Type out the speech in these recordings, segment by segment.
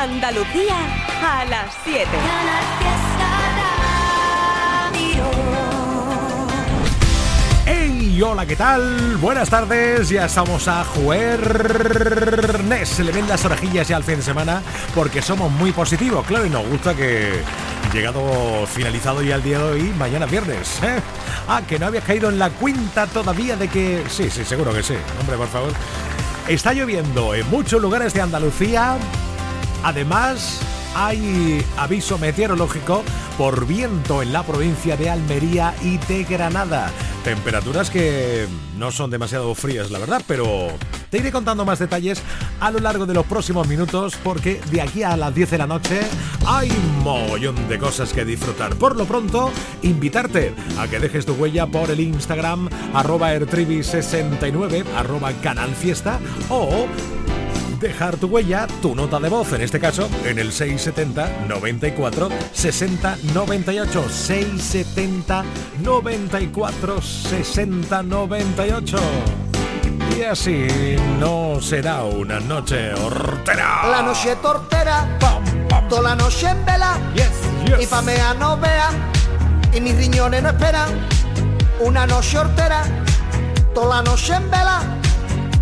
Andalucía a las 7. ¡Hey! Hola, ¿qué tal? Buenas tardes, ya estamos a jueves. Se le ven las orejillas ya al fin de semana porque somos muy positivos, claro, y nos gusta que llegado finalizado ya el día de hoy, mañana viernes. ¿eh? Ah, que no habías caído en la cuenta todavía de que... Sí, sí, seguro que sí. Hombre, por favor. Está lloviendo en muchos lugares de Andalucía. Además, hay aviso meteorológico por viento en la provincia de Almería y de Granada. Temperaturas que no son demasiado frías, la verdad, pero te iré contando más detalles a lo largo de los próximos minutos porque de aquí a las 10 de la noche hay un mollón de cosas que disfrutar. Por lo pronto, invitarte a que dejes tu huella por el Instagram arroba ertribi69 arroba canal fiesta o dejar tu huella, tu nota de voz, en este caso, en el 670 94 60 98. 670 94 60 98. Y así no será una noche hortera. La noche tortera, toda la noche en vela. Y pa' mea no vea, y mis riñones no esperan. Una noche hortera, toda la noche en vela.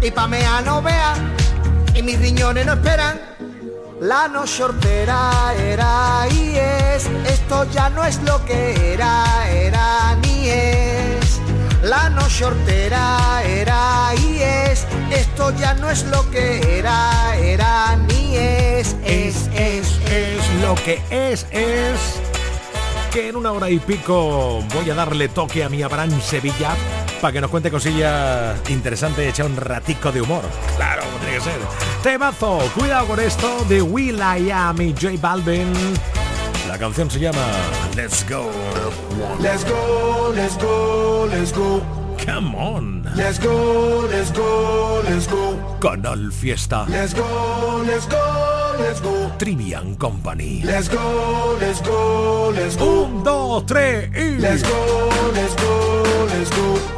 Y pa' mea no vea y mis riñones no esperan. La noche hortera era y es, esto ya no es lo que era, era ni es. La noche hortera era y es, esto ya no es lo que era, era ni es, es, es, es, lo que es, es. Que en una hora y pico voy a darle toque a mi Abraham Sevilla para que nos cuente cosillas interesantes y echar un ratico de humor. Claro, como tiene que ser. Temazo, cuidado con esto de Will I Am y J Balvin. La canción se llama Let's Go. Let's go, let's go, let's go. Come on. Let's go, let's go, let's go. Canal Fiesta. Let's go, let's go, let's go. Trivian Company. Let's go, let's go, let's go. Un, dos, tres y. Let's go, let's go, let's go.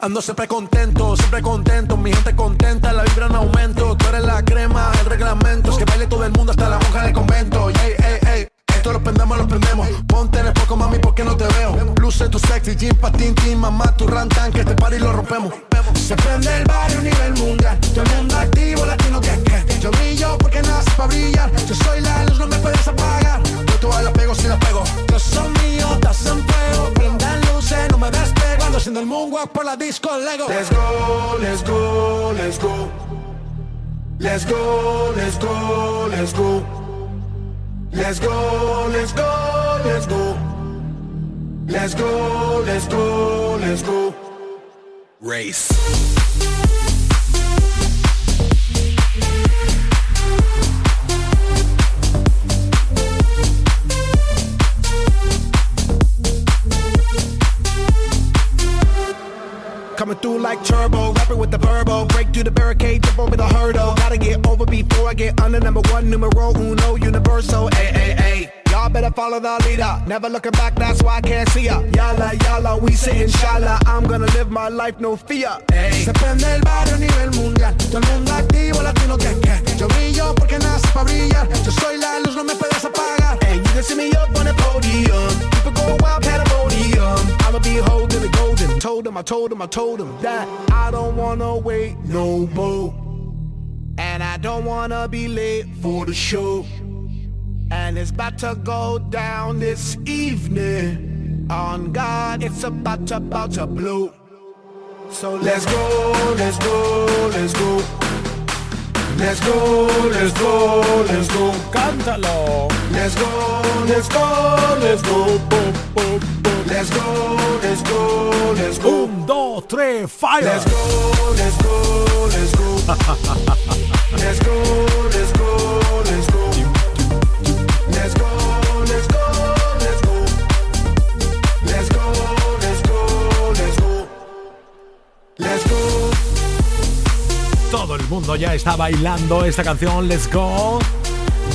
Ando siempre contento, siempre contento, mi gente contenta, la vibra en aumento, tú eres la crema, el reglamento, es que baile todo el mundo hasta la monja del convento, ey, ey, ey, esto lo prendemos, lo prendemos, ponte en el poco mami porque no te veo, luce tu sexy, jean patin, tin, mamá, tu rantan, que este party lo rompemos, se prende el barrio a nivel mundial, todo el mundo activo, latino que que, yo brillo porque nace para brillar, yo soy la luz, no me puedes apagar, yo todas la pego si la pego, yo soy mío, estás en fuego, prendan luces, no me ando haciendo el moonwalk por la disco Lego. Let's go, let's go, let's go. Let's go, let's go, let's go. Let's go, let's go, let's go. Let's go, let's go, let's go. Race. With the verbo. Break through the barricade, jump over the hurdle. Gotta get over before I get under number one, numero uno, universal. Ay, ay, ay. Y'all better follow the leader. Never looking back, that's why I can't see ya. Yala, yala, we say inshallah. I'm gonna live my life, no fear. Se prende el barrio a nivel mundial. Todo el mundo activo, latino que que. Yo brillo porque nace para brillar. Yo soy la luz, no me puedes apagar. See me up on the podium. People go wild, pandemonium. I'ma be holding the golden. Told him, I told him, I told him that I don't wanna wait no more. And I don't wanna be late for the show. And it's about to go down this evening. On God, it's about to, about to blow. So Let's go, let's go, let's go. Let's go, let's go, let's go. Cántalo. Let's go, let's go, let's go. Boom, boom, boom. Let's go, let's go, let's go. Un, dos, tres, fire. Let's go, let's go, let's go. let's go, let's go, let's go. Let's go, let's go, let's go. Mundo ya está bailando esta canción Let's Go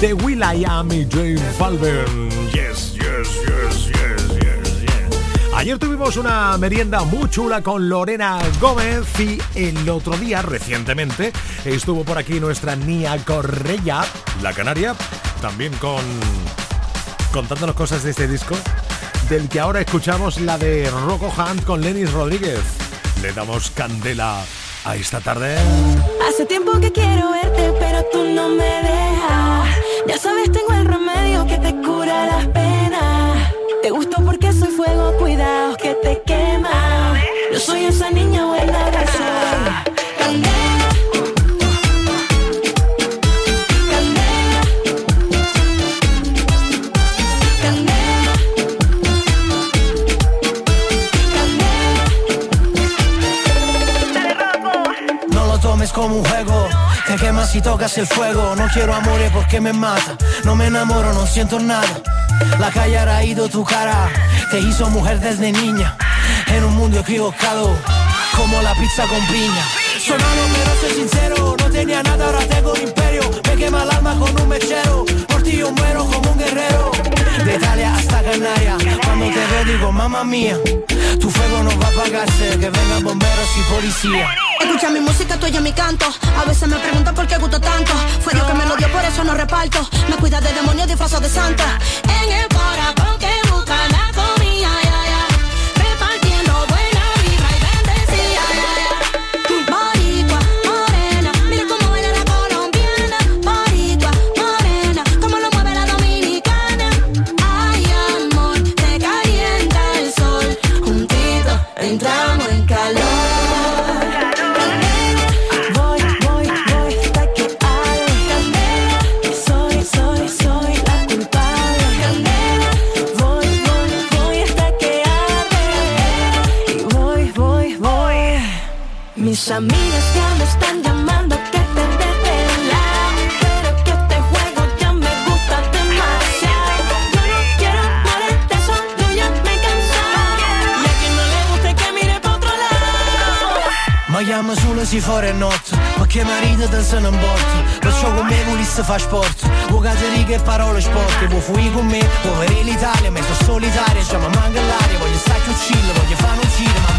de Will I Am y J Falben. Yes, yes, yes, yes, yes, yes. Ayer tuvimos una merienda muy chula con Lorena Gómez y el otro día, recientemente, estuvo por aquí nuestra Nia Correia, la canaria, también con contándonos cosas de este disco, del que ahora escuchamos la de Rocco Hunt con Lenis Rodríguez. Le damos candela a esta tarde. Hace tiempo que quiero verte, pero tú no me dejas. Ya sabes, tengo el remedio que te cura las penas. Te gusto porque soy fuego, cuidado que te quema. Yo soy esa niña buena si tocas el fuego. No quiero amores porque me mata. No me enamoro, no siento nada. La calle ha ido tu cara. Te hizo mujer desde niña. En un mundo equivocado. Como la pizza con piña. Soy pero soy sincero. No tenía nada, ahora tengo imperio. Me quema el alma con un mechero. Por ti yo muero como un guerrero. De Italia hasta Canarias. Cuando te veo digo, mamá mía. Tu fuego no va a apagarse. Que vengan bomberos y policía. Escucha mi música, tú y mi canto. A veces me preguntan por qué gusto tanto. Fue Dios que me lo dio, por eso no reparto. Me cuida de demonios disfrazado de santa. Chiama solo si fuori notte Perché marito danzano in botte Perciò con me volesse fa sport. Vocate righe e parole sporche Vuoi fuori con me, vuoi vedere l'Italia Ma sono solitaria, cioè ma manca l'aria Voglio stare più chill, voglio fare un giro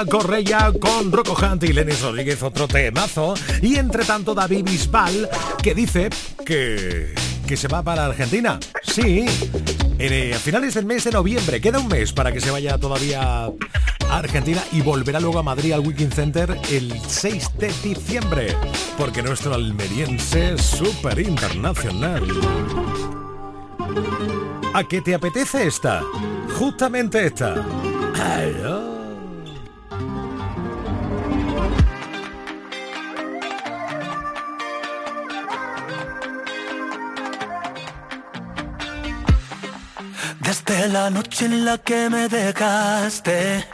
Nia Correia con Rocco Hunt y Lenny Rodríguez, otro temazo. Y entre tanto, David Bisbal, que dice que, que se va para Argentina. Sí, a finales del mes de noviembre. Queda un mes para que se vaya todavía a Argentina y volverá luego a Madrid al Weekend Center el 6 de diciembre. Porque nuestro almeriense es súper internacional. ¿A qué te apetece esta? Justamente esta. Desde la noche en la que me dejaste,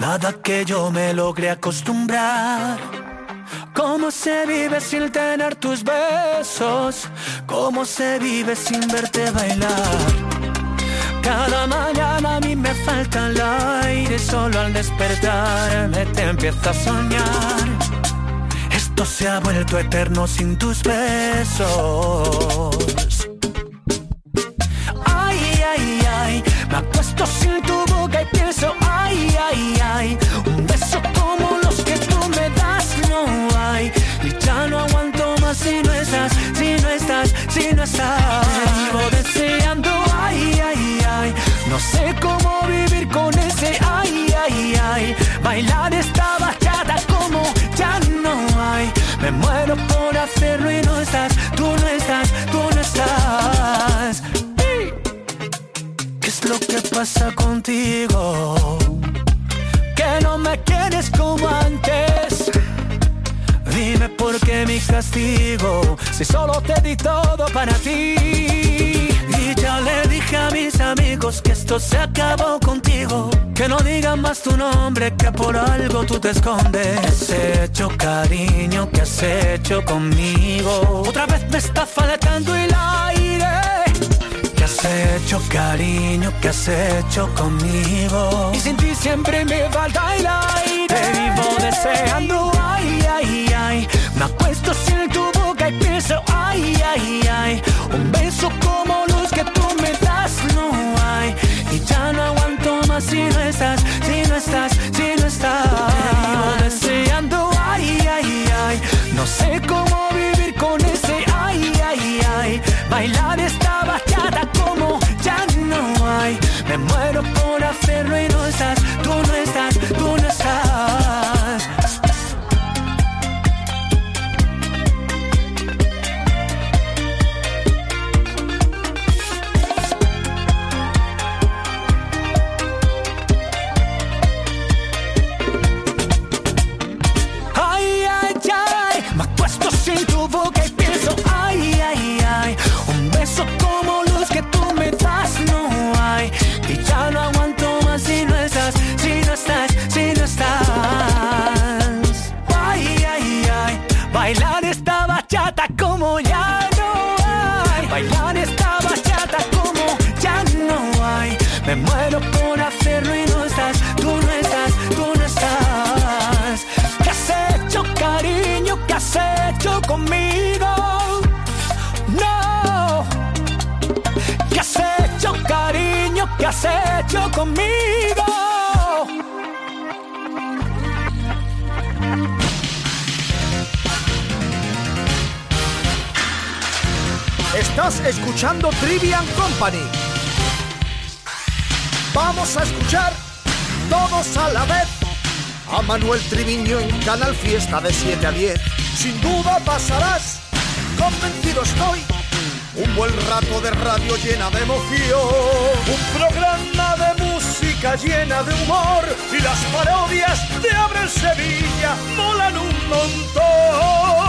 nada que yo me logre acostumbrar. ¿Cómo se vive sin tener tus besos? ¿Cómo se vive sin verte bailar? Cada mañana a mí me falta el aire, solo al despertarme te empiezo a soñar. Esto se ha vuelto eterno sin tus besos. Me acuesto sin tu boca y pienso, ay, ay, ay, un beso como los que tú me das no hay. Y ya no aguanto más si no estás, si no estás, si no estás. Vivo deseando, ay, ay, no sé cómo vivir con ese ay, ay, ay. Bailar esta bachata como ya no hay. Me muero por hacerlo y no estás, tú no estás, tú no estás. ¿Qué lo que pasa contigo? Que no me quieres como antes que mi castigo. Si solo te di todo para ti. Y ya le dije a mis amigos que esto se acabó contigo. Que no digan más tu nombre, que por algo tú te escondes. ¿Qué has hecho, cariño? ¿Qué has hecho conmigo? Otra vez me está faltando el aire. ¿Qué has hecho, cariño? ¿Qué has hecho conmigo? Y sin ti siempre me falta el aire. Te vivo deseando, ay, ay, ay. Me acuesto sin tu De 7 a 10. Sin duda pasarás, convencido estoy. Un buen rato de radio llena de emoción. Un programa de música llena de humor. Y las parodias de Abre Sevilla molan un montón.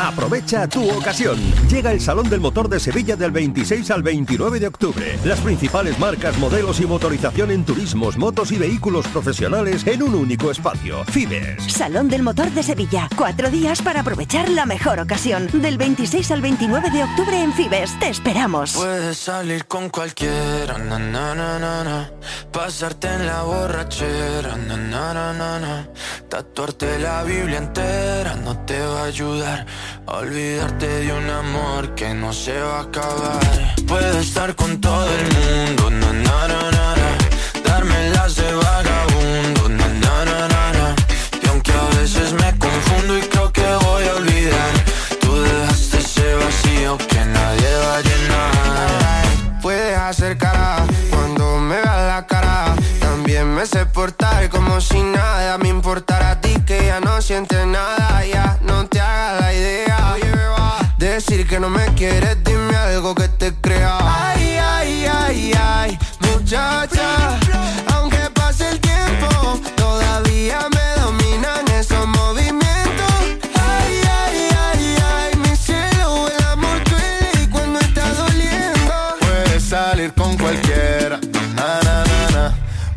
Aprovecha tu ocasión. Llega el Salón del Motor de Sevilla del 26 al 29 de octubre. Las principales marcas, modelos y motorización en turismos, motos y vehículos profesionales en un único espacio. Fibes. Salón del Motor de Sevilla. Cuatro días para aprovechar la mejor ocasión. Del 26 al 29 de octubre en Fibes. Te esperamos. Puedes salir con na, na, na, na, na. pasarte en la borrachera, na, na, na, na, na. tatuarte la Biblia entera no te va a ayudar a olvidarte de un amor que no se va a acabar. Puedes estar con todo el mundo, na, na, na, na, na. darme las de vagabundo, na, na, na, na, na. y aunque a veces me confundo y creo que voy a olvidar, tú dejaste ese vacío que nadie va a llenar. Puedes hacer me sé portar como si nada me importara a ti que ya no sientes nada. Ya no te hagas la idea. Decir que no me quieres, dime algo que te crea. Ay, ay, ay, ay, muchacha.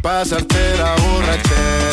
Pasarte la borrachera,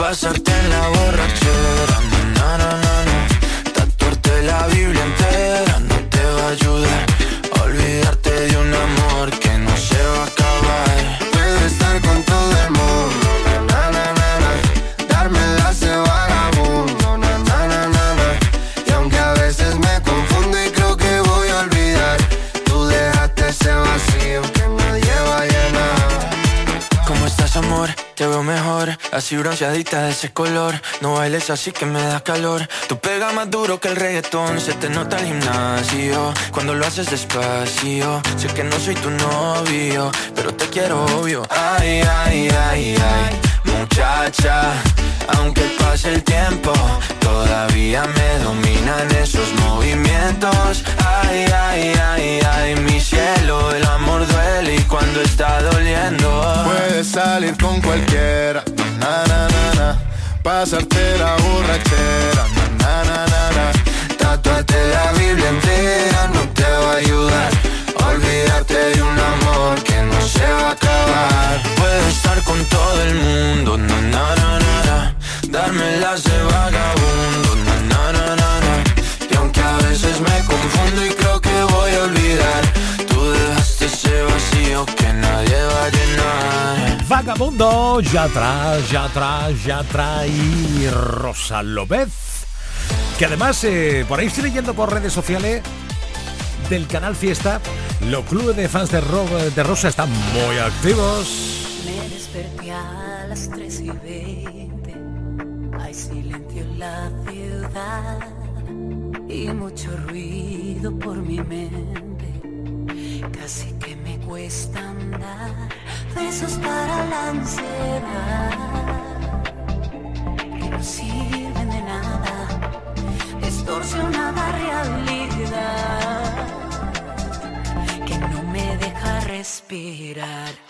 Pasarte en la borrachera, na, na, na, na, tatuarte la Biblia entera no te va a ayudar. Olvidarte de un amor que no se va a así bronceadita de ese color. No bailes así que me das calor. Tú pega más duro que el reggaetón, se te nota el gimnasio. Cuando lo haces despacio, sé que no soy tu novio, pero te quiero obvio. Ay, ay, ay, ay, muchacha. Aunque pase el tiempo, todavía me dominan esos movimientos. Ay, ay, ay, ay, mi cielo, el amor duele y cuando está doliendo. Puedes salir con cualquiera, na na na na. Pasarte la borrachera, na na na na na. Tatuarte la Biblia entera no te va a ayudar. Olvidarte de un amor que no se va a acabar. Puedo estar con todo el mundo, na na na na na. Darme las de vagabundo, na na na na na. Y aunque a veces me confundo y creo que voy a olvidar, tú dejaste ese vacío que nadie va a llenar. Vagabundo, ya atrás, ya atrás, ya atrás y Rosa López. Que además, eh, por ahí estoy leyendo por redes sociales del canal Fiesta, los clubes de fans de, Ro- de Rosa están muy activos. Me desperté a las 3 y 20. Hay silencio en la ciudad y mucho ruido por mi mente. Casi que me cuesta andar. Besos para la ansiedad que no sirven de nada. Distorsionada realidad que no me deja respirar.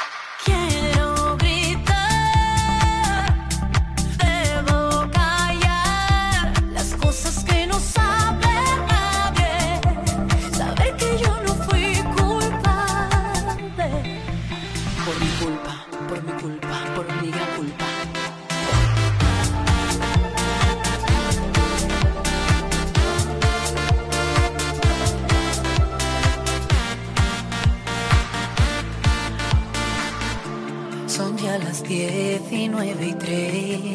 19 y 30.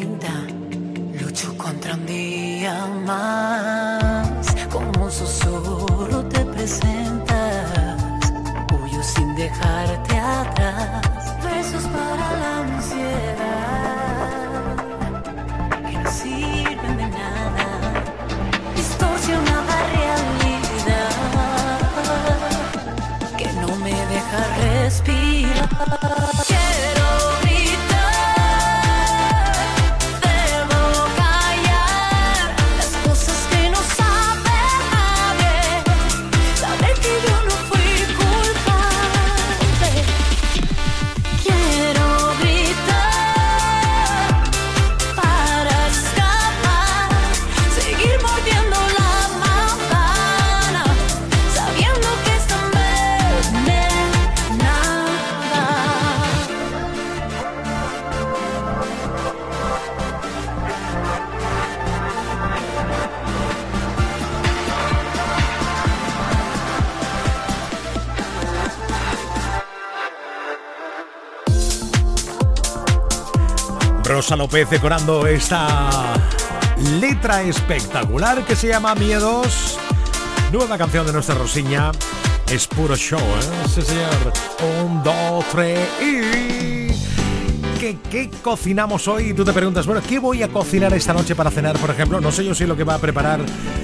Rosa López decorando esta letra espectacular que se llama Miedos. Nueva canción de nuestra Rosiña. Es puro show, ¿eh? Sí, señor. Un, dos, tres y... ¿Qué, ¿Qué cocinamos hoy? Tú te preguntas, bueno, ¿qué voy a cocinar esta noche para cenar, por ejemplo? No sé yo si lo que va a preparar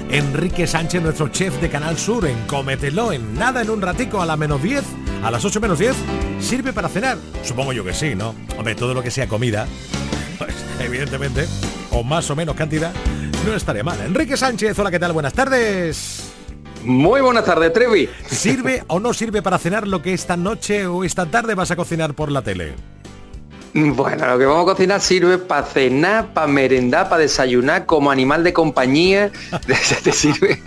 Enrique Sánchez, nuestro chef de Canal Sur, en Cómetelo, en nada, en un ratico, a la menos 10, a las 8 menos 10, ¿sirve para cenar? Supongo yo que sí, ¿no? Hombre, todo lo que sea comida, evidentemente, o más o menos cantidad, no estaría mal. Enrique Sánchez, hola, ¿qué tal? Buenas tardes. Muy buenas tardes, Trevi. ¿Sirve o no sirve para cenar lo que esta noche o esta tarde vas a cocinar por la tele? Bueno, lo que vamos a cocinar sirve para cenar, para merendar, para desayunar, como animal de compañía. Te sirve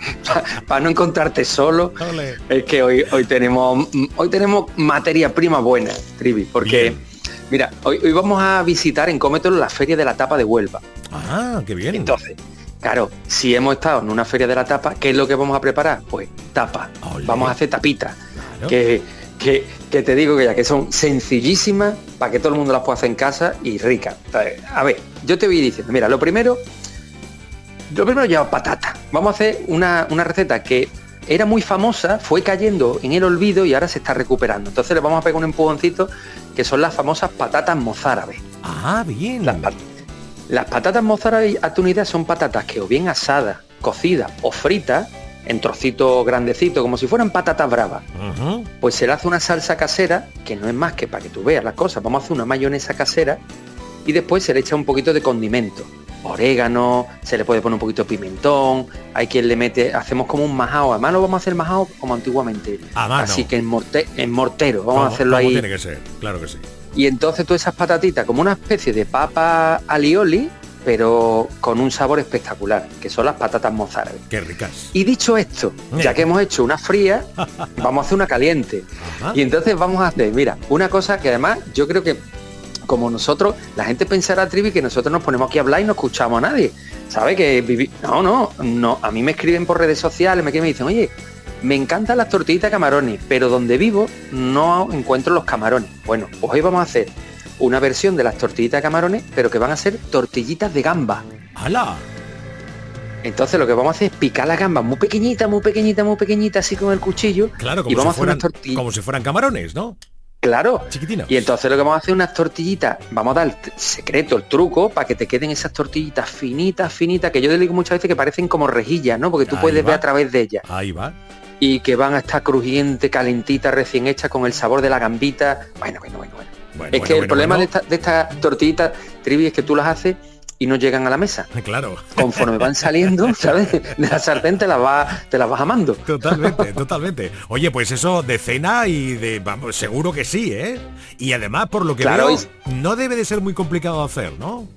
para no encontrarte solo. Ole. Es que hoy, hoy tenemos hoy tenemos materia prima buena, Trivi, porque Bien. Mira, hoy, hoy vamos a visitar en Cómetelo la Feria de la Tapa de Huelva. Ah, qué bien. Entonces, Claro, si hemos estado en una feria de la tapa, ¿qué es lo que vamos a preparar? Pues tapa. Vamos a hacer tapitas. Que, que, que te digo que ya que son sencillísimas para que todo el mundo las pueda hacer en casa y ricas. A ver, yo te voy diciendo, mira, lo primero, lo primero lleva patata. Vamos a hacer una, una receta que era muy famosa, fue cayendo en el olvido y ahora se está recuperando. Entonces le vamos a pegar un empujoncito que son las famosas patatas mozárabes. Ah, bien. Las, pat- las patatas mozárabes, idea, son patatas que o bien asadas, cocidas o fritas, en trocitos grandecitos, como si fueran patatas bravas. Pues se le hace una salsa casera, que no es más que para que tú veas las cosas. Vamos a hacer una mayonesa casera y después se le echa un poquito de condimento. Orégano, se le puede poner un poquito de pimentón, hay quien le mete, hacemos como un majao, además lo vamos a hacer majao como antiguamente. Así que en, morte- en mortero, vamos a hacerlo ahí. tiene que ser, claro que sí. Y entonces todas esas patatitas, como una especie de papa alioli, pero con un sabor espectacular, que son las patatas mozárabes. Qué ricas. Y dicho esto, ya que hemos hecho una fría, vamos a hacer una caliente. Y entonces vamos a hacer, mira, una cosa que además yo creo que como nosotros, la gente pensará, Trivi, que nosotros nos ponemos aquí a hablar y no escuchamos a nadie. ¿Sabe? Que vivi- No, no, no. A mí me escriben por redes sociales, me, me dicen, oye, me encantan las tortillitas de camarones, pero donde vivo no encuentro los camarones. Bueno, pues hoy vamos a hacer una versión de las tortillitas de camarones, pero que van a ser tortillitas de gamba. ¡Hala! Entonces lo que vamos a hacer es picar las gambas muy pequeñitas, muy pequeñitas, muy pequeñitas, así con el cuchillo. Claro, y como, vamos si a hacer unas como si fueran camarones, ¿no? Claro. Chiquitinos. Y entonces lo que vamos a hacer es unas tortillitas, vamos a dar el secreto, el truco, para que te queden esas tortillitas finitas, finitas, que yo te digo muchas veces que parecen como rejillas, ¿no? Porque tú Ahí puedes va. ver a través de ellas. Ahí va. Y que van a estar crujiente, calentita, recién hechas, con el sabor de la gambita. Bueno, bueno, bueno, bueno. Bueno, es bueno, que el problema de, esta- de estas tortillitas, Trivi, es que tú las haces y no llegan a la mesa. Claro. Conforme van saliendo, ¿sabes? De la sartén te las vas, te las vas amando. Totalmente, totalmente. Oye, pues eso de cena y de... Vamos, seguro que sí, ¿eh? Y además, por lo que Claro, veo, no debe de ser muy complicado de hacer, ¿no?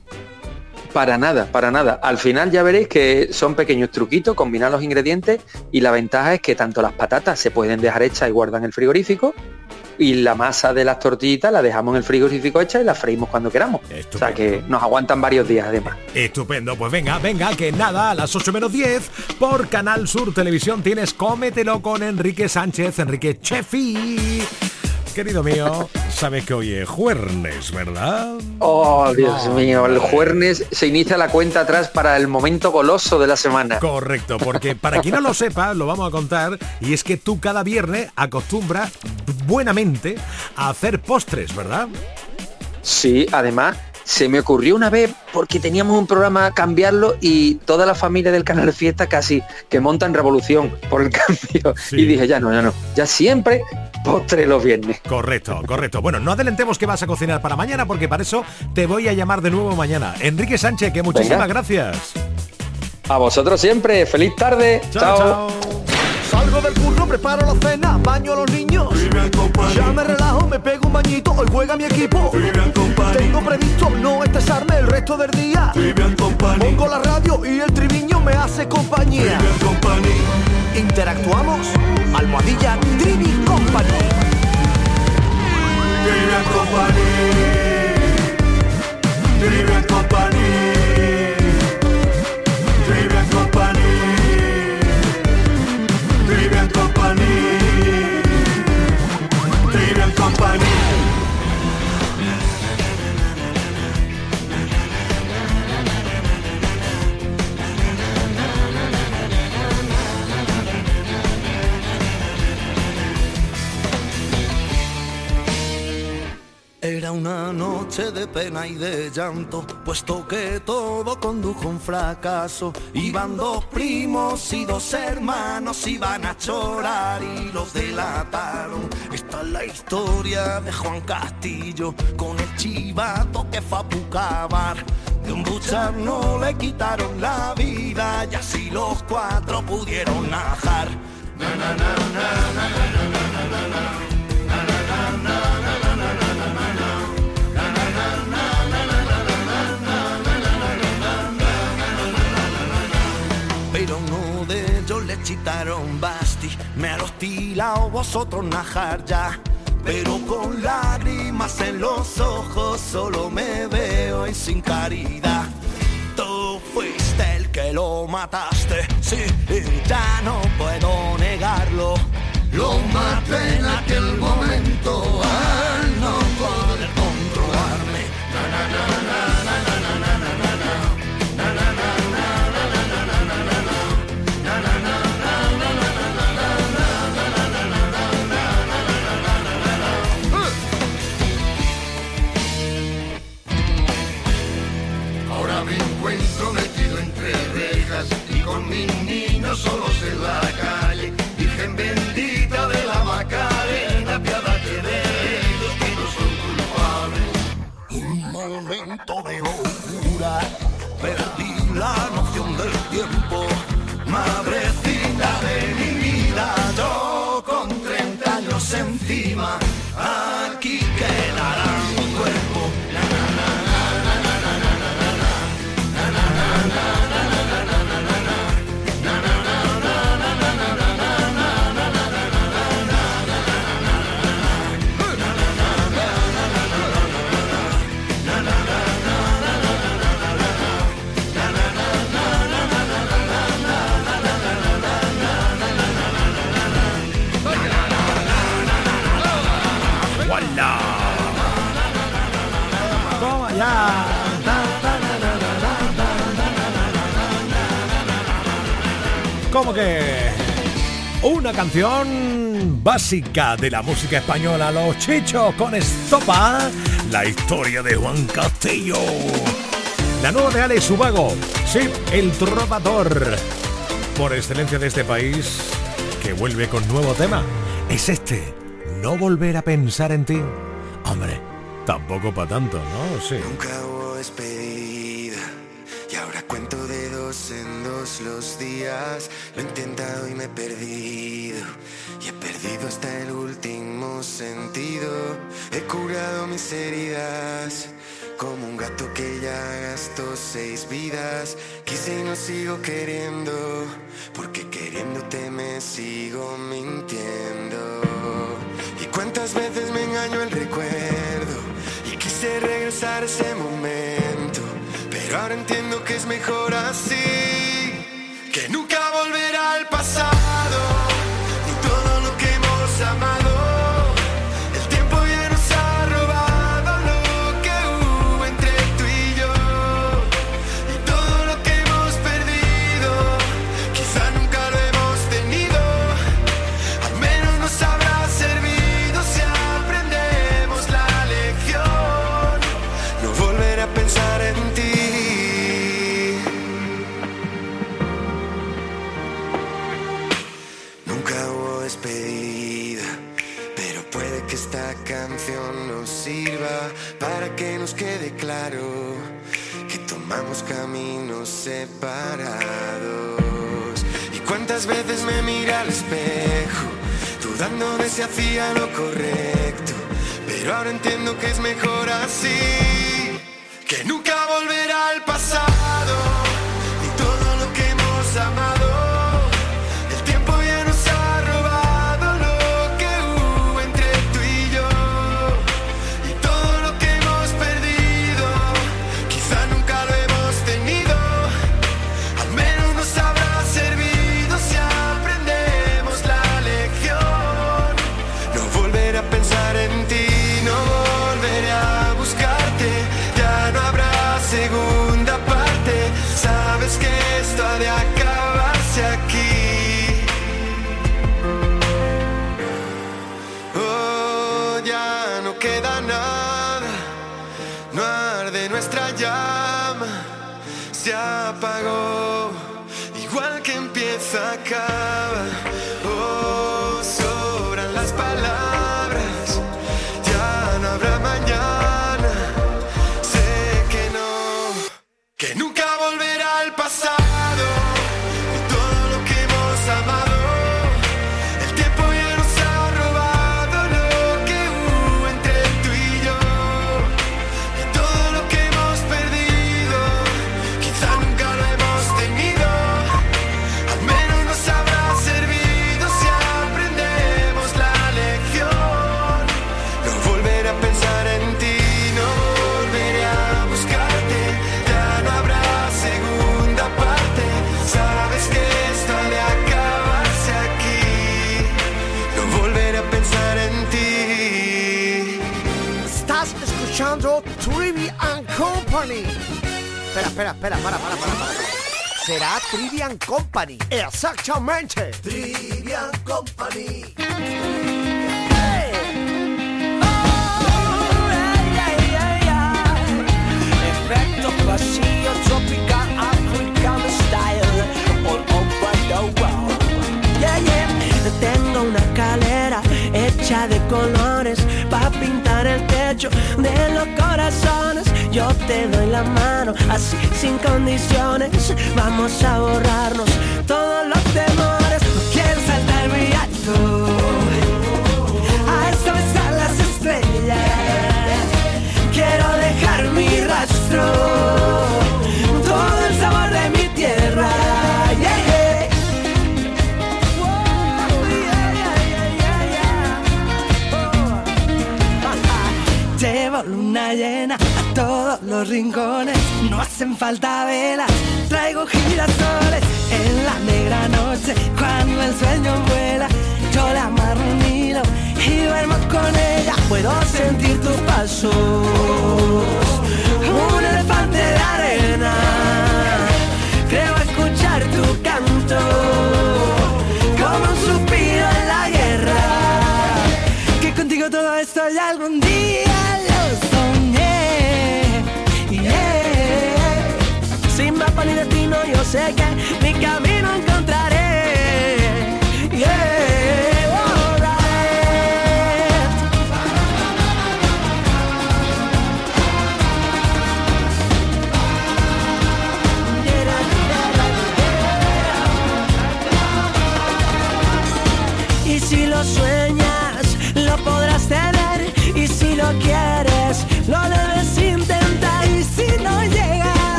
Para nada, para nada. Al final ya veréis que son pequeños truquitos, combinar los ingredientes y la ventaja es que tanto las patatas se pueden dejar hechas y guardan en el frigorífico y la masa de las tortillitas la dejamos en el frigorífico hecha y la freímos cuando queramos. O sea que nos aguantan varios días además. Estupendo, pues venga, venga, que nada, a las 8 menos 10 por Canal Sur Televisión tienes Cómetelo con Enrique Sánchez, Enrique Chefi. Querido mío, sabes que hoy es jueves, ¿verdad? Oh, Dios mío, el jueves se inicia la cuenta atrás para el momento goloso de la semana. Correcto, porque para quien no lo sepa, lo vamos a contar, y es que tú cada viernes acostumbras buenamente a hacer postres, ¿verdad? Sí, además se me ocurrió una vez porque teníamos un programa a cambiarlo y toda la familia del canal Fiesta casi que montan revolución por el cambio. Y dije, ya no, ya no, ya siempre postre los viernes. Correcto, correcto. Bueno, no adelantemos que vas a cocinar para mañana porque para eso te voy a llamar de nuevo mañana. Enrique Sánchez, que muchísimas Venga. gracias. A vosotros siempre, feliz tarde. chao. Salgo del curro, preparo la cena, baño a los niños. Ya me relajo, me pego un bañito, hoy juega mi equipo. Tengo previsto no estresarme el resto del día. Pongo la radio y el triviño me hace compañía. Interactuamos, almohadilla Trivi Company. Trivian Company. Trivian Company. Trivian Company. Trivian Company. Era una noche de pena y de llanto, puesto que todo condujo a un fracaso. Iban dos primos y dos hermanos, iban a chorar y los delataron. Esta es la historia de Juan Castillo, con el chivato que fue a Pucabar. De un no le quitaron la vida y así los cuatro pudieron najar. me o vosotros najar ya. Pero con lágrimas en los ojos solo me veo y sin caridad. Tú fuiste el que lo mataste, sí, y ya no puedo negarlo. Lo maté en aquel momento. Ah. de locura, perdí la noción del tiempo, madrecita de mi vida, yo con 30 años encima canción básica de la música española, Los Chichos con Estopa, la historia de Juan Castillo. La nueva de Alex Ubago, sí, el trovador por excelencia de este país, que vuelve con nuevo tema. Es este, no volver a pensar en ti. Hombre, tampoco para tanto, ¿no? Sí. Nunca hubo despedida y ahora cuento de dos en dos los días lo he intentado y me he perdido. Y he perdido hasta el último sentido. He curado mis heridas. Como un gato que ya gastó seis vidas. Quise y no sigo queriendo. Porque queriéndote me sigo mintiendo. Y cuántas veces me engaño el recuerdo. Y quise regresar ese momento. Pero ahora entiendo que es mejor así que nunca volverá al pasado. dudando de si hacía lo correcto. Pero ahora entiendo que es mejor así, que nunca volverá al se acaba. Espera, espera, espera, para, para, para, para. Será Trivian Company. Exactamente. Trivian Company. Efecto pasillo de colores Pa' pintar el techo de los corazones. Yo te doy la mano así sin condiciones. Vamos a borrarnos todos los temores. No quiero saltar muy alto. A eso están las estrellas. Quiero dejar mi rastro, luna llena a todos los rincones, no hacen falta velas, traigo girasoles en la negra noche cuando el sueño vuela. Yo la amarro un y duermo con ella. Puedo sentir tus pasos, un elefante de arena. Creo escuchar tu canto, como un suspiro en la guerra. Que contigo todo esto ya algún día yo sé que mi camino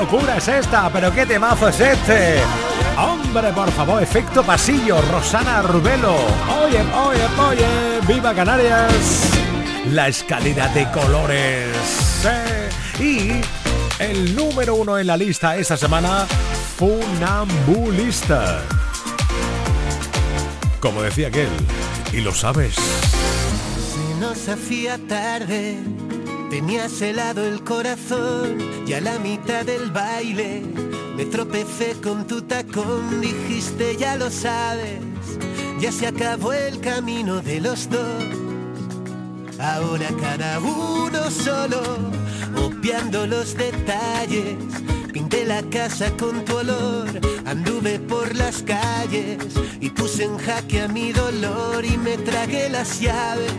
locura es esta, pero qué temazo es este. Hombre, por favor, efecto pasillo, Rosana Arbelo. Oye, oye, oye, viva Canarias. La escalera de colores. Y el número uno en la lista esta semana, Funambulista. Como decía aquel, y lo sabes. Se nos hacía tarde, tenías helado el corazón y a la mitad del baile me tropecé con tu tacón, dijiste ya lo sabes, ya se acabó el camino de los dos. Ahora cada uno solo, obviando los detalles. Pinté la casa con tu olor, anduve por las calles y puse en jaque a mi dolor y me tragué las llaves.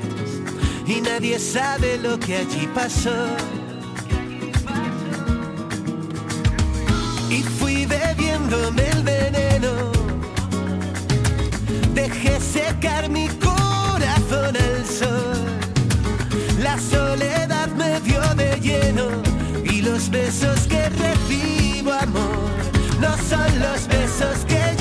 Y nadie sabe lo que allí pasó. Y fui bebiéndome el veneno, dejé secar mi corazón al sol. La soledad me dio de lleno y los besos que recibo amor no son los besos que yo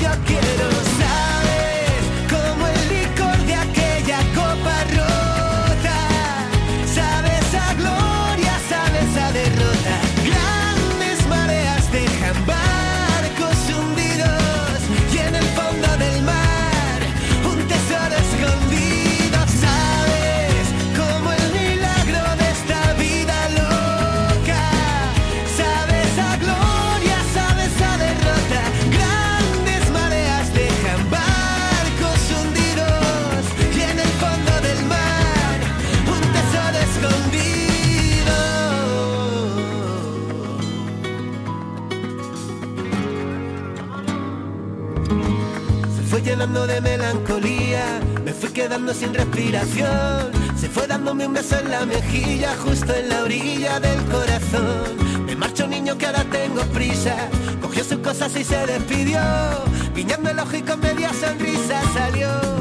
de melancolía, me fui quedando sin respiración, se fue dándome un beso en la mejilla, justo en la orilla del corazón. Me marcho niño que ahora tengo prisa, cogió sus cosas y se despidió, guiñando el ojo y con media sonrisa salió.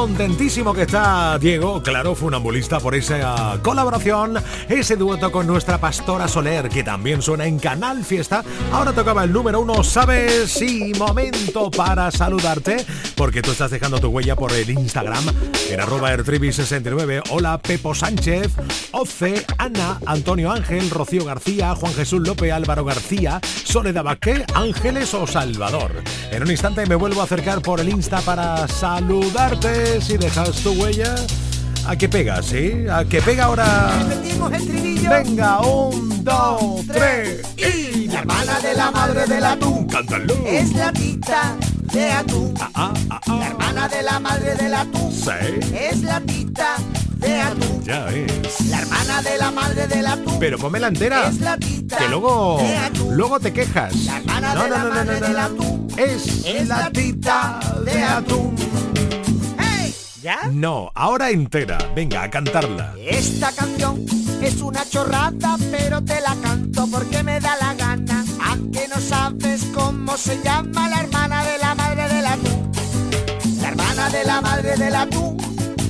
Contentísimo que está Diego, claro, funambulista por esa colaboración, ese dueto con nuestra pastora Soler, que también suena en Canal Fiesta. Ahora tocaba el número uno, ¿sabes? Sí, momento para saludarte, porque tú estás dejando tu huella por el Instagram en arroba ertribi69. Hola, Pepo Sánchez, Oce, Ana, Antonio Ángel, Rocío García, Juan Jesús López, Álvaro García, Soledad Baqué, Ángeles o Salvador. En un instante me vuelvo a acercar por el Insta para saludarte. Si dejas tu huella, ¿a qué pega, sí? ¿A qué pega ahora? Repetimos el trinillo. Venga, un, dos, tres y... La hermana de la madre del atún Cántalo. es la tita de atún. Ah, ah, ah. La hermana de la madre del atún Sí, es la tita de atún. ya ves. La hermana de la madre del atún Pero la entera. es la tita Que luego, de atún. luego te quejas. La hermana No, de no, la no, no, madre no, del no. atún Es es la tita de atún. ¿Ya? No, ahora entera. Venga, a cantarla. Esta canción es una chorrada, pero te la canto porque me da la gana. ¿A que no sabes cómo se llama la hermana de la madre del atún? La hermana de la madre del atún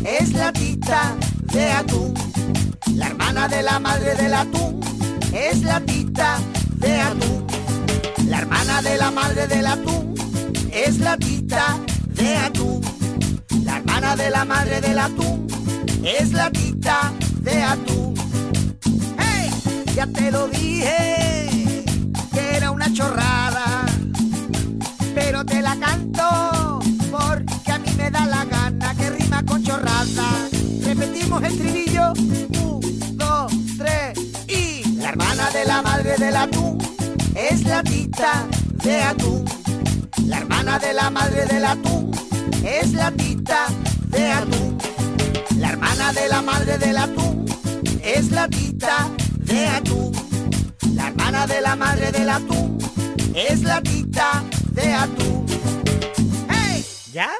es la tita de atún. La hermana de la madre del atún es la tita de atún. La hermana de la madre del atún es la tita de atún. La hermana de la madre del atún es la tita de atún. ¡Hey! Ya te lo dije que era una chorrada, pero te la canto porque a mí me da la gana que rima con chorrada. Repetimos el trinillo. Un, dos, tres y. La hermana de la madre del atún es la tita de atún. La hermana de la madre del atún es la tita de atún. La hermana de la madre del atún es la tita de atún. La hermana de la madre del atún es la tita de atún. ¡Hey! ¿Ya?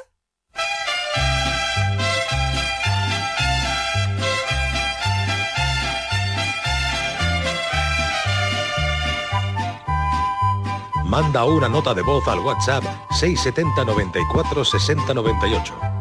Manda una nota de voz al WhatsApp 670 94 60 98.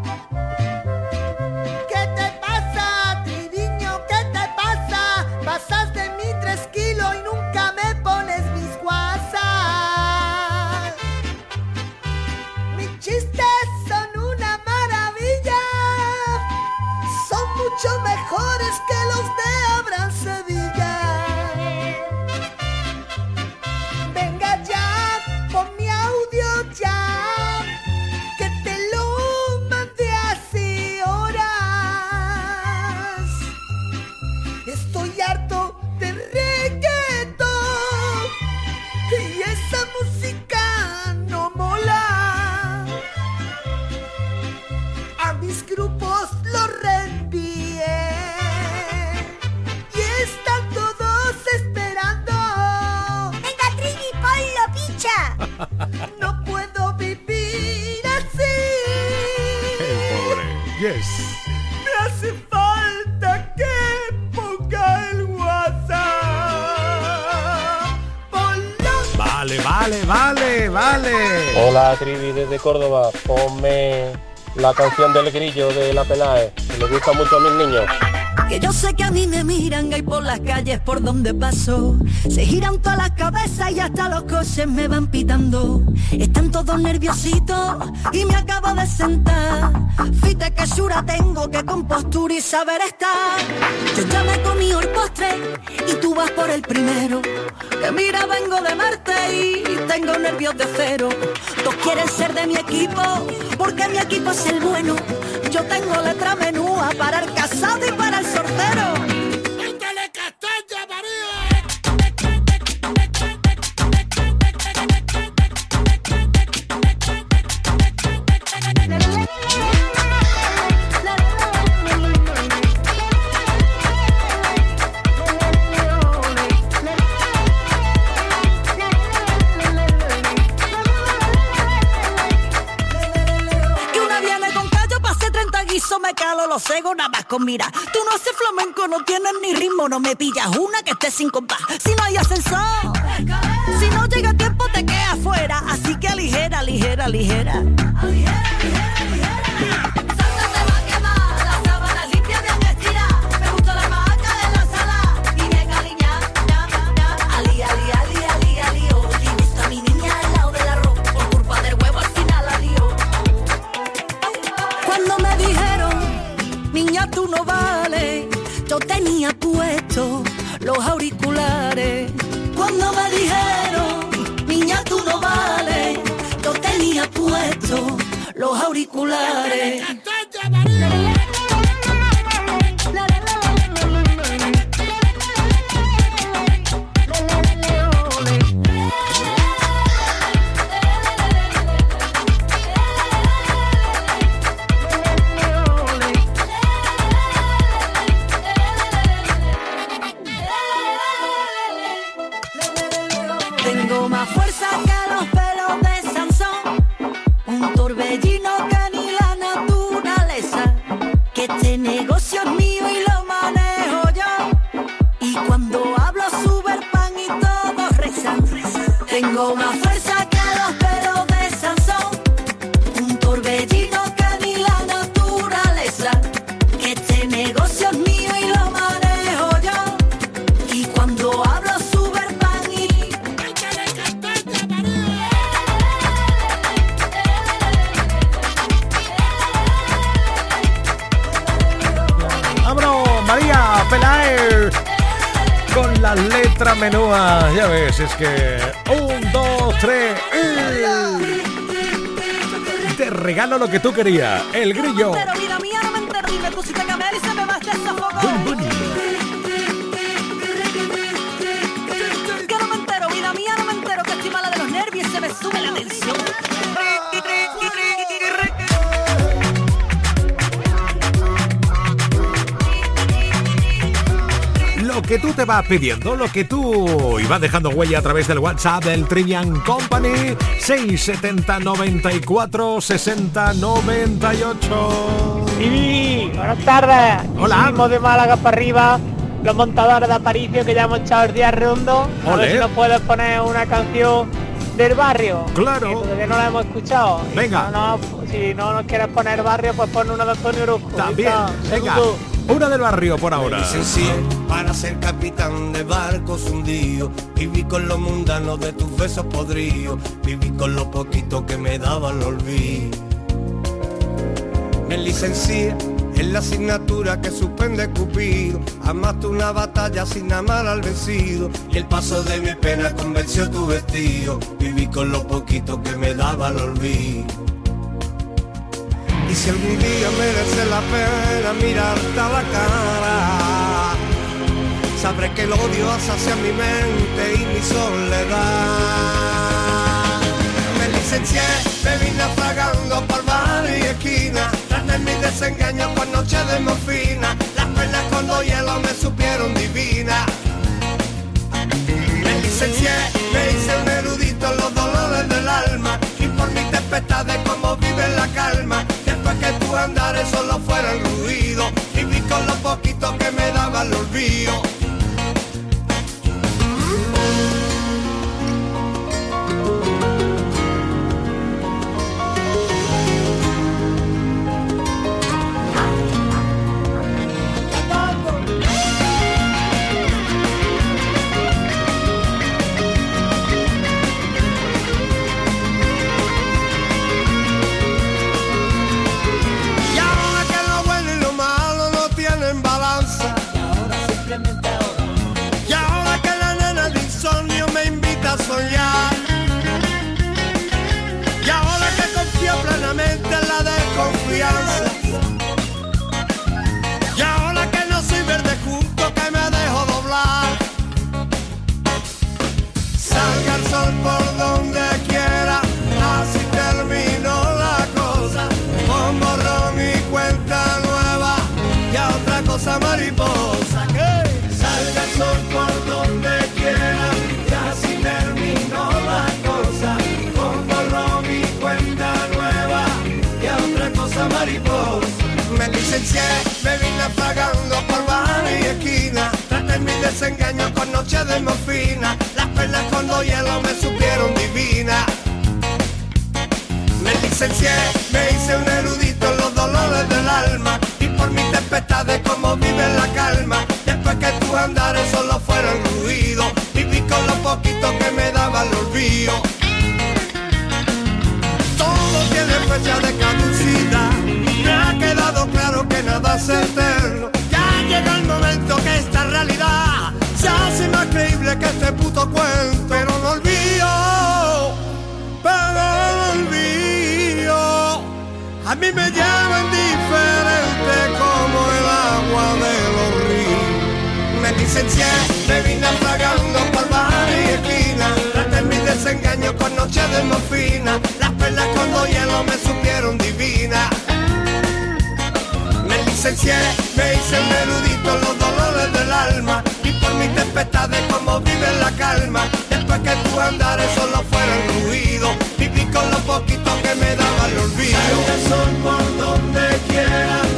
La canción del grillo de la Pelae, que le gusta mucho a mis niños. Que yo sé que a mí me miran ahí por las calles por donde paso. Se giran todas las cabezas y hasta los coches me van pitando. Están todos nerviositos y me acabo de sentar. Tengo, que compostura y saber estar. Yo ya me comí el postre y tú vas por el primero. Que mira, vengo de Marte y tengo nervios de cero. Todos quieren ser de mi equipo porque mi equipo es el bueno. Yo tengo letra menúa para el casado y para el sortero. Los cegos nada más con mira. Tú no haces flamenco, no tienes ni ritmo, no me pillas una que esté sin compás. Si no hay ascensor, si no llega tiempo te quedas fuera. Así que aligera, ligera, ligera. Ali, puesto los auriculares. Tengo más fuerza Tengo más fuerza que los pelos de Sansón, un torbellino que ni la naturaleza. Que este negocio es mío y lo manejo yo. Y cuando hablo sube el y ¡Vámonos, María Pelae! Con las letras menúas. Ya ves, es que. Dos, Te regalo lo que tú querías. El grillo. Te vas pidiendo, lo que tú ibas dejando huella a través del WhatsApp del Trivian Company 670 94 60 98. Vivi, buenas tardes. Hola. Seguimos de Málaga para arriba. Los montadores de Aparicio que ya hemos echado el día redondo. A ver si nos puedes poner una canción del barrio. Claro. Que todavía no la hemos escuchado. Y Venga. Si no, si no nos quieres poner barrio, pues pon una de Antonio Orozco. También, venga. Una del barrio por ahora. Para ser capitán de barcos hundidos. Viví con los mundanos de tus besos podridos. Viví con lo poquito que me daban el olvido. Me licencié en la asignatura que suspende Cupido. Amaste una batalla sin amar al vencido. Y el paso de mi pena convenció tu vestido. Viví con lo poquito que me daba el olvido. Y si algún día merece la pena mirarte a la cara, sabré que el odio hacia mi mente y mi soledad. Me licencié, me vine afragando por bar y esquina, tras de mi desengaño por noche de morfina, las perlas con los hielos me supieron divina. Me licencié, me hice un erudito los dolores del alma, y por mi tempestad de cómo vive la calma, después que tu andares solo fuera el ruido, y vi con lo poquito que me daba el olvido. Penas con dos hielo me supieron divina. Me licencié, me hice un erudito en los dolores del alma. Y por mis tempestades como vive la calma. Después que tus andares solo fueron ruido. Viví con lo poquito que me daba el olvido. Todo tiene fecha de caducidad. Me ha quedado claro que nada es eterno. Ya llega el momento que esta realidad que este puto cuento. Pero no olvido, pero no olvido. A mí me llaman diferente como el agua de los ríos. Me licencié, me vine pagando por bar y esquina. Traté mi desengaño con noche de morfina. Las perlas con dos hielo me supieron divina. Me licencié, me hice un erudito en los dolores del alma. Y por mis tempestades como vive la calma. Después que tus andares solo fueron ruido. Viví con lo poquito que me daba el olvido. Sol por donde quiera.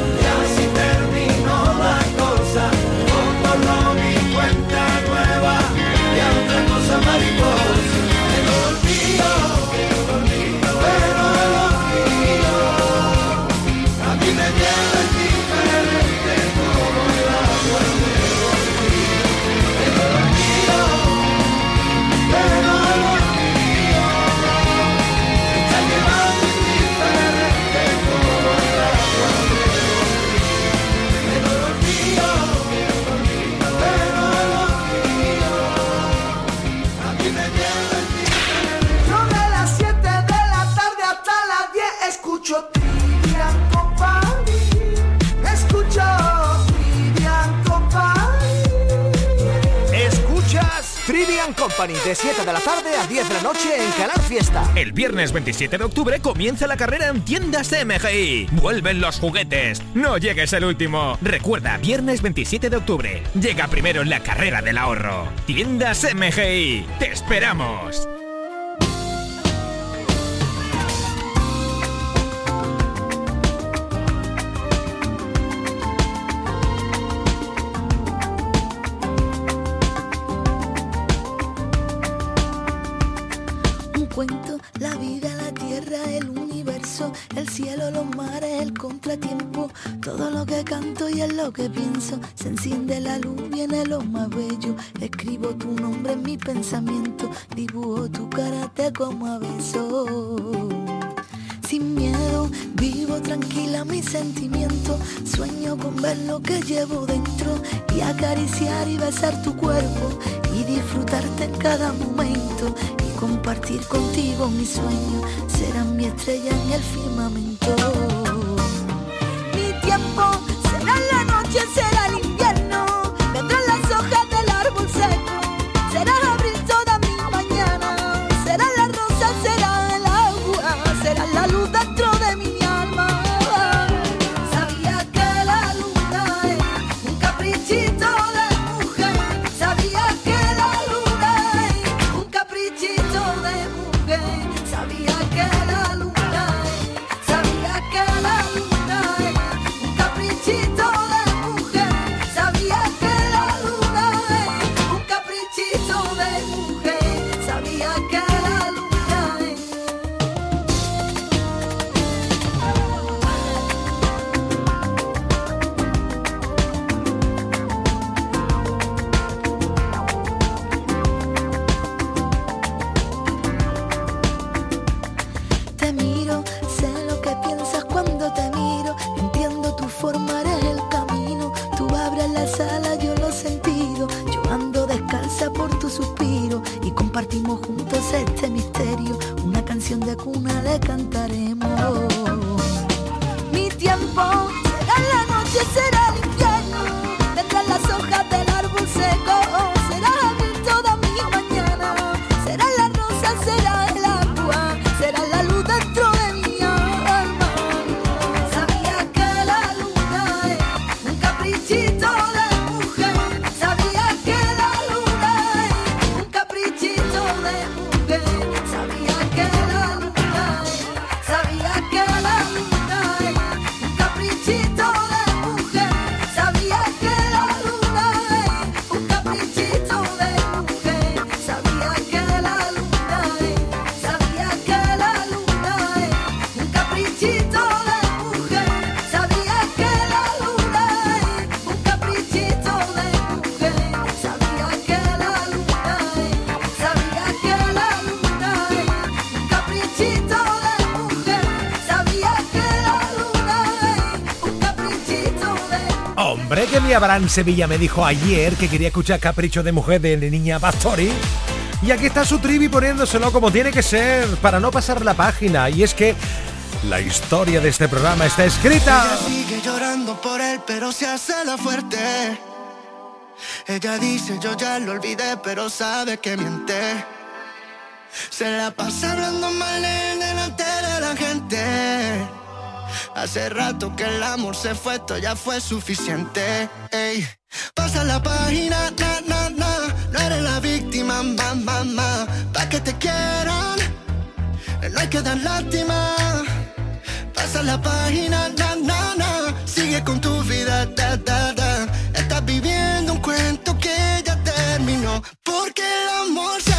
De 7 de la tarde a 10 de la noche en Canal Fiesta. El viernes 27 de octubre comienza la carrera en tiendas MGI. Vuelven los juguetes. No llegues el último. Recuerda, viernes 27 de octubre. Llega primero en la carrera del ahorro. Tiendas MGI. Te esperamos. Es lo que pienso. Se enciende la luz, viene lo más bello. Escribo tu nombre en mi pensamiento, dibujo tu cara, te como a beso. Sin miedo, vivo tranquila mis sentimientos. Sueño con ver lo que llevo dentro y acariciar y besar tu cuerpo y disfrutarte en cada momento y compartir contigo mis sueños. Serán mi estrella en el firmamento. Noche, será hombre que mi Abraham Sevilla me dijo ayer que quería escuchar Capricho de Mujer de Niña Pastori. Y aquí está su trivi poniéndoselo como tiene que ser para no pasar la página. Y es que la historia de este programa está escrita. Ella dice, yo ya lo olvidé, pero sabe que miente. Se la pasa hablando mal en Hace rato que el amor se fue, esto ya fue suficiente. Ey. Pasa la página, na, na, na. No eres la víctima, mamá, mamá. Ma. Pa' que te quieran, no hay que dar lástima. Pasa la página, na, na, na. Sigue con tu vida, da, da, da. Estás viviendo un cuento que ya terminó. Porque el amor se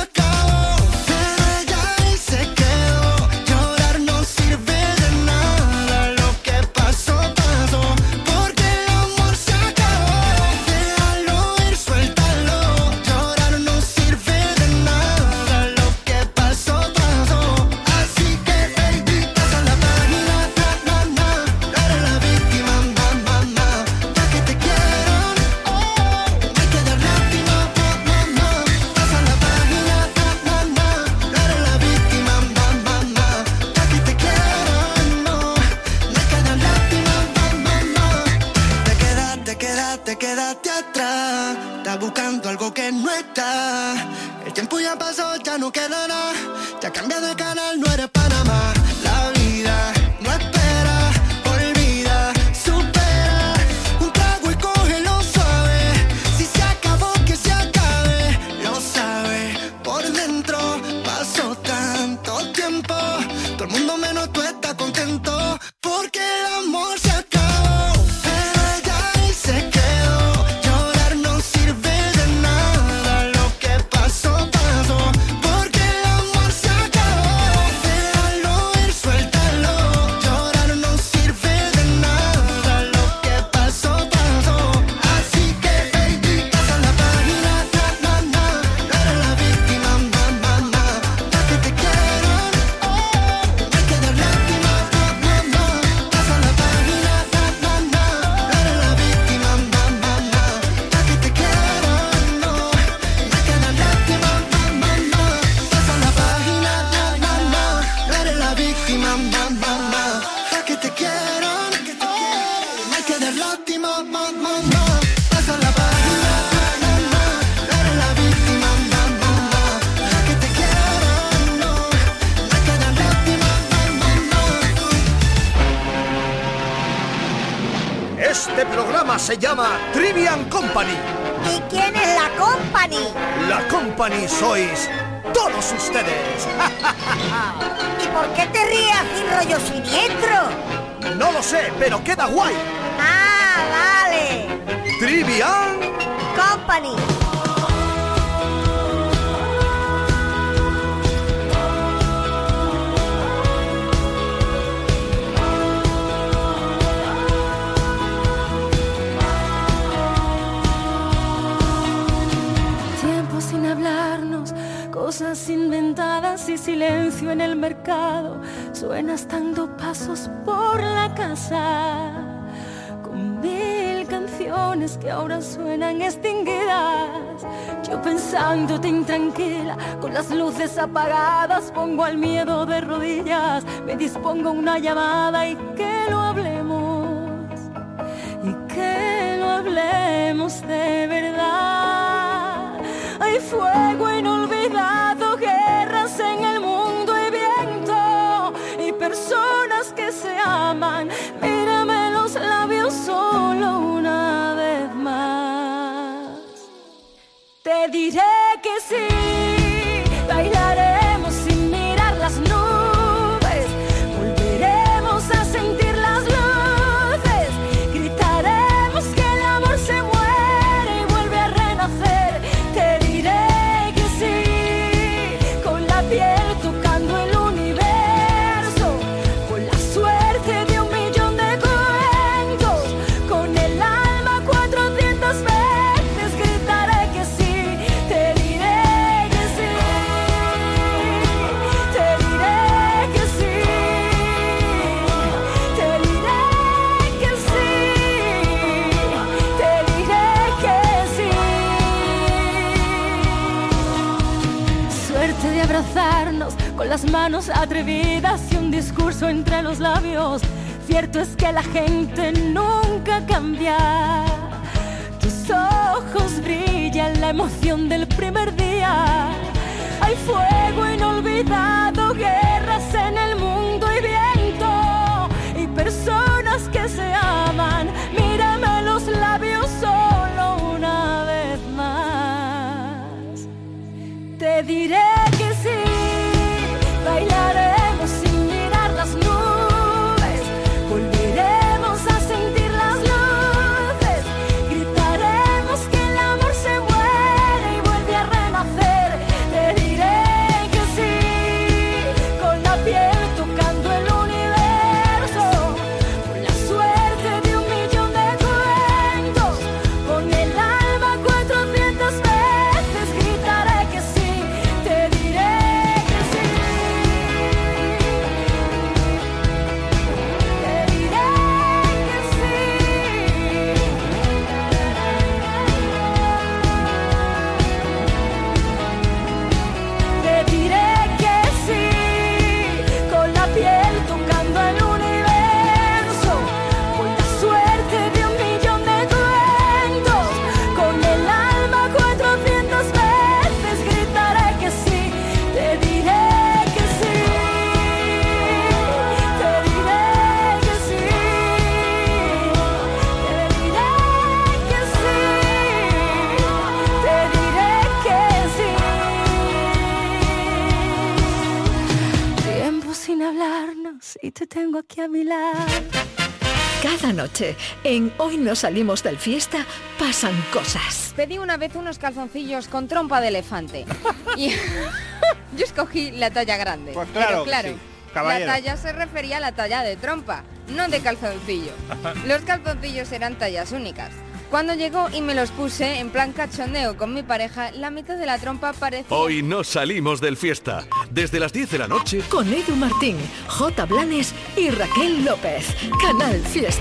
mil canciones que ahora suenan extinguidas. Yo pensándote intranquila, con las luces apagadas, pongo al miedo de rodillas, me dispongo una llamada y que lo hablemos, y que lo hablemos de verdad. Hay fuego en diré que sí, atrevidas y un discurso entre los labios. Cierto es que la gente nunca cambia. Tus ojos brillan la emoción del primer día. Hay fuego inolvidado, guerras en el mundo y viento. Y personas que se aman. Mírame los labios solo una vez más. Te diré que tengo aquí a mi lado. Cada noche, en Hoy no salimos del fiesta, pasan cosas. Pedí una vez unos calzoncillos con trompa de elefante. Y yo escogí la talla grande. Pues claro Pero que claro, sí, caballero. la talla se refería a la talla de trompa, no de calzoncillo. Los calzoncillos eran tallas únicas. Cuando llegó y me los puse en plan cachondeo con mi pareja, la mitad de la trompa parecía... Hoy no salimos del fiesta. Desde las 10 de la noche Con Edu Martín, J. Blanes y Raquel López. Canal Fiesta.